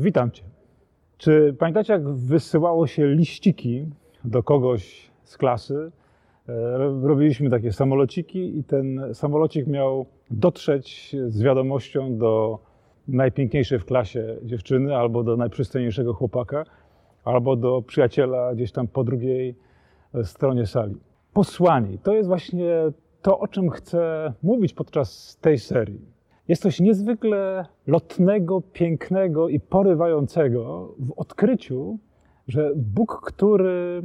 Witam Cię. Czy pamiętacie, jak wysyłało się liściki do kogoś z klasy? E, robiliśmy takie samolociki i ten samolocik miał dotrzeć z wiadomością do najpiękniejszej w klasie dziewczyny, albo do najprzystojniejszego chłopaka, albo do przyjaciela gdzieś tam po drugiej stronie sali. Posłanie to jest właśnie to, o czym chcę mówić podczas tej serii. Jest coś niezwykle lotnego, pięknego i porywającego w odkryciu, że Bóg, który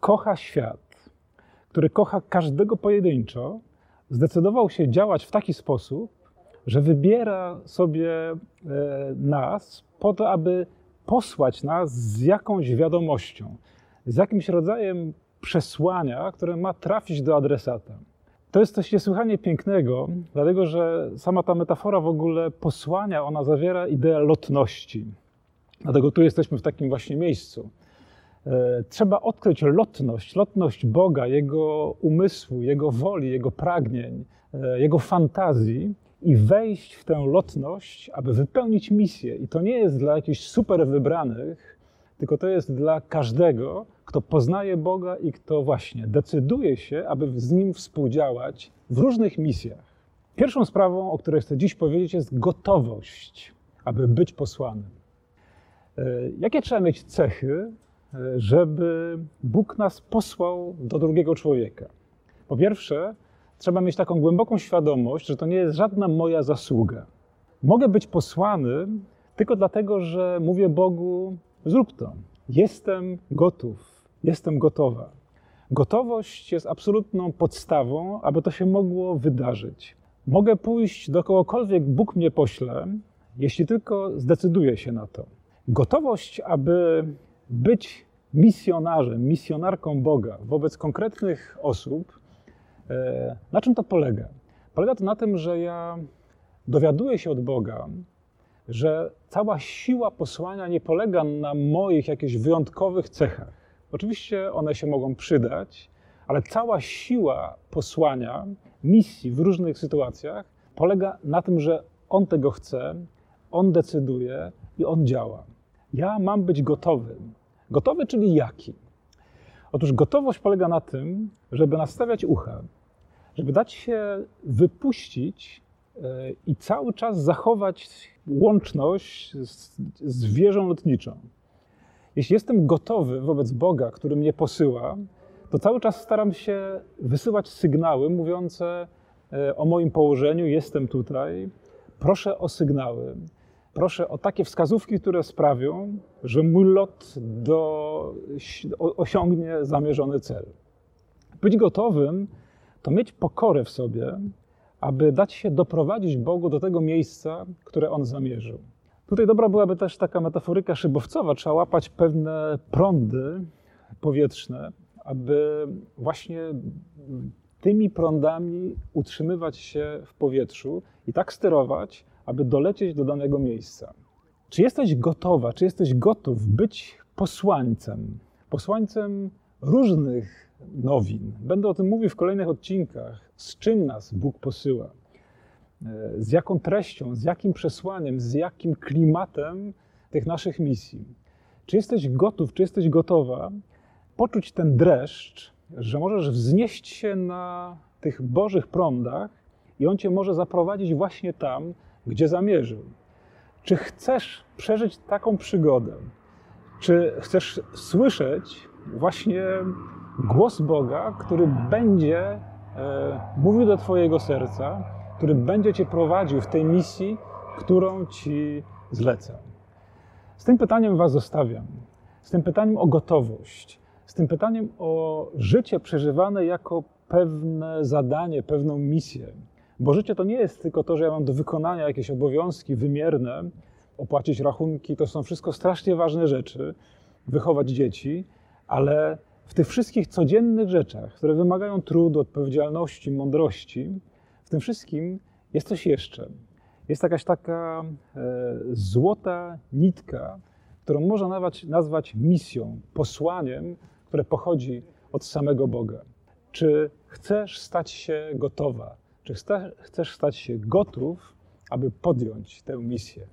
kocha świat, który kocha każdego pojedynczo, zdecydował się działać w taki sposób, że wybiera sobie e, nas po to, aby posłać nas z jakąś wiadomością, z jakimś rodzajem przesłania, które ma trafić do adresata. To jest coś niesłychanie pięknego, dlatego że sama ta metafora w ogóle posłania, ona zawiera ideę lotności. Dlatego tu jesteśmy w takim właśnie miejscu. E, trzeba odkryć lotność, lotność Boga, Jego umysłu, Jego woli, Jego pragnień, e, Jego fantazji i wejść w tę lotność, aby wypełnić misję. I to nie jest dla jakichś super wybranych, tylko to jest dla każdego, kto poznaje Boga i kto właśnie decyduje się, aby z Nim współdziałać w różnych misjach. Pierwszą sprawą, o której chcę dziś powiedzieć, jest gotowość, aby być posłanym. E, jakie trzeba mieć cechy, e, żeby Bóg nas posłał do drugiego człowieka? Po pierwsze, trzeba mieć taką głęboką świadomość, że to nie jest żadna moja zasługa. Mogę być posłany tylko dlatego, że mówię Bogu: zrób to. Jestem gotów jestem gotowa. Gotowość jest absolutną podstawą, aby to się mogło wydarzyć. Mogę pójść do kogokolwiek Bóg mnie pośle, jeśli tylko zdecyduję się na to. Gotowość, aby być misjonarzem, misjonarką Boga wobec konkretnych osób, e, na czym to polega? Polega to na tym, że ja dowiaduję się od Boga, że cała siła posłania nie polega na moich jakichś wyjątkowych cechach Oczywiście one się mogą przydać, ale cała siła posłania, misji w różnych sytuacjach polega na tym, że on tego chce, on decyduje i on działa. Ja mam być gotowy. Gotowy, czyli jaki? Otóż gotowość polega na tym, żeby nastawiać ucha, żeby dać się wypuścić e, i cały czas zachować łączność z, z wieżą lotniczą. Jeśli jestem gotowy wobec Boga, który mnie posyła, to cały czas staram się wysyłać sygnały mówiące e, o moim położeniu, jestem tutaj. Proszę o sygnały. Proszę o takie wskazówki, które sprawią, że mój lot do, osiągnie zamierzony cel. Być gotowym to mieć pokorę w sobie, aby dać się doprowadzić Bogu do tego miejsca, które On zamierzył. Tutaj dobra byłaby też taka metaforyka szybowcowa. Trzeba łapać pewne prądy powietrzne, aby właśnie tymi prądami utrzymywać się w powietrzu i tak sterować, aby dolecieć do danego miejsca. Czy jesteś gotowa, czy jesteś gotów być posłańcem? Posłańcem różnych nowin. Będę o tym mówił w kolejnych odcinkach, z czym nas Bóg posyła. E, z jaką treścią, z jakim przesłaniem, z jakim klimatem tych naszych misji. Czy jesteś gotów, czy jesteś gotowa poczuć ten dreszcz, że możesz wznieść się na tych Bożych prądach i On cię może zaprowadzić właśnie tam, gdzie zamierzył? Czy chcesz przeżyć taką przygodę? Czy chcesz słyszeć właśnie głos Boga, który będzie e, mówił do Twojego serca, który będzie Cię prowadził w tej misji, którą Ci zlecę. Z tym pytaniem Was zostawiam. Z tym pytaniem o gotowość. Z tym pytaniem o życie przeżywane jako pewne zadanie, pewną misję. Bo życie to nie jest tylko to, że ja mam do wykonania jakieś obowiązki wymierne, opłacić rachunki, to są wszystko strasznie ważne rzeczy, wychować dzieci, ale w tych wszystkich codziennych rzeczach, które wymagają trudu, odpowiedzialności, mądrości, w tym wszystkim jest coś jeszcze. Jest jakaś taka e, złota nitka, którą można nazwać, nazwać misją, posłaniem, które pochodzi od samego Boga. Czy chcesz stać się gotowa? Czy chcesz stać się gotów, aby podjąć tę misję?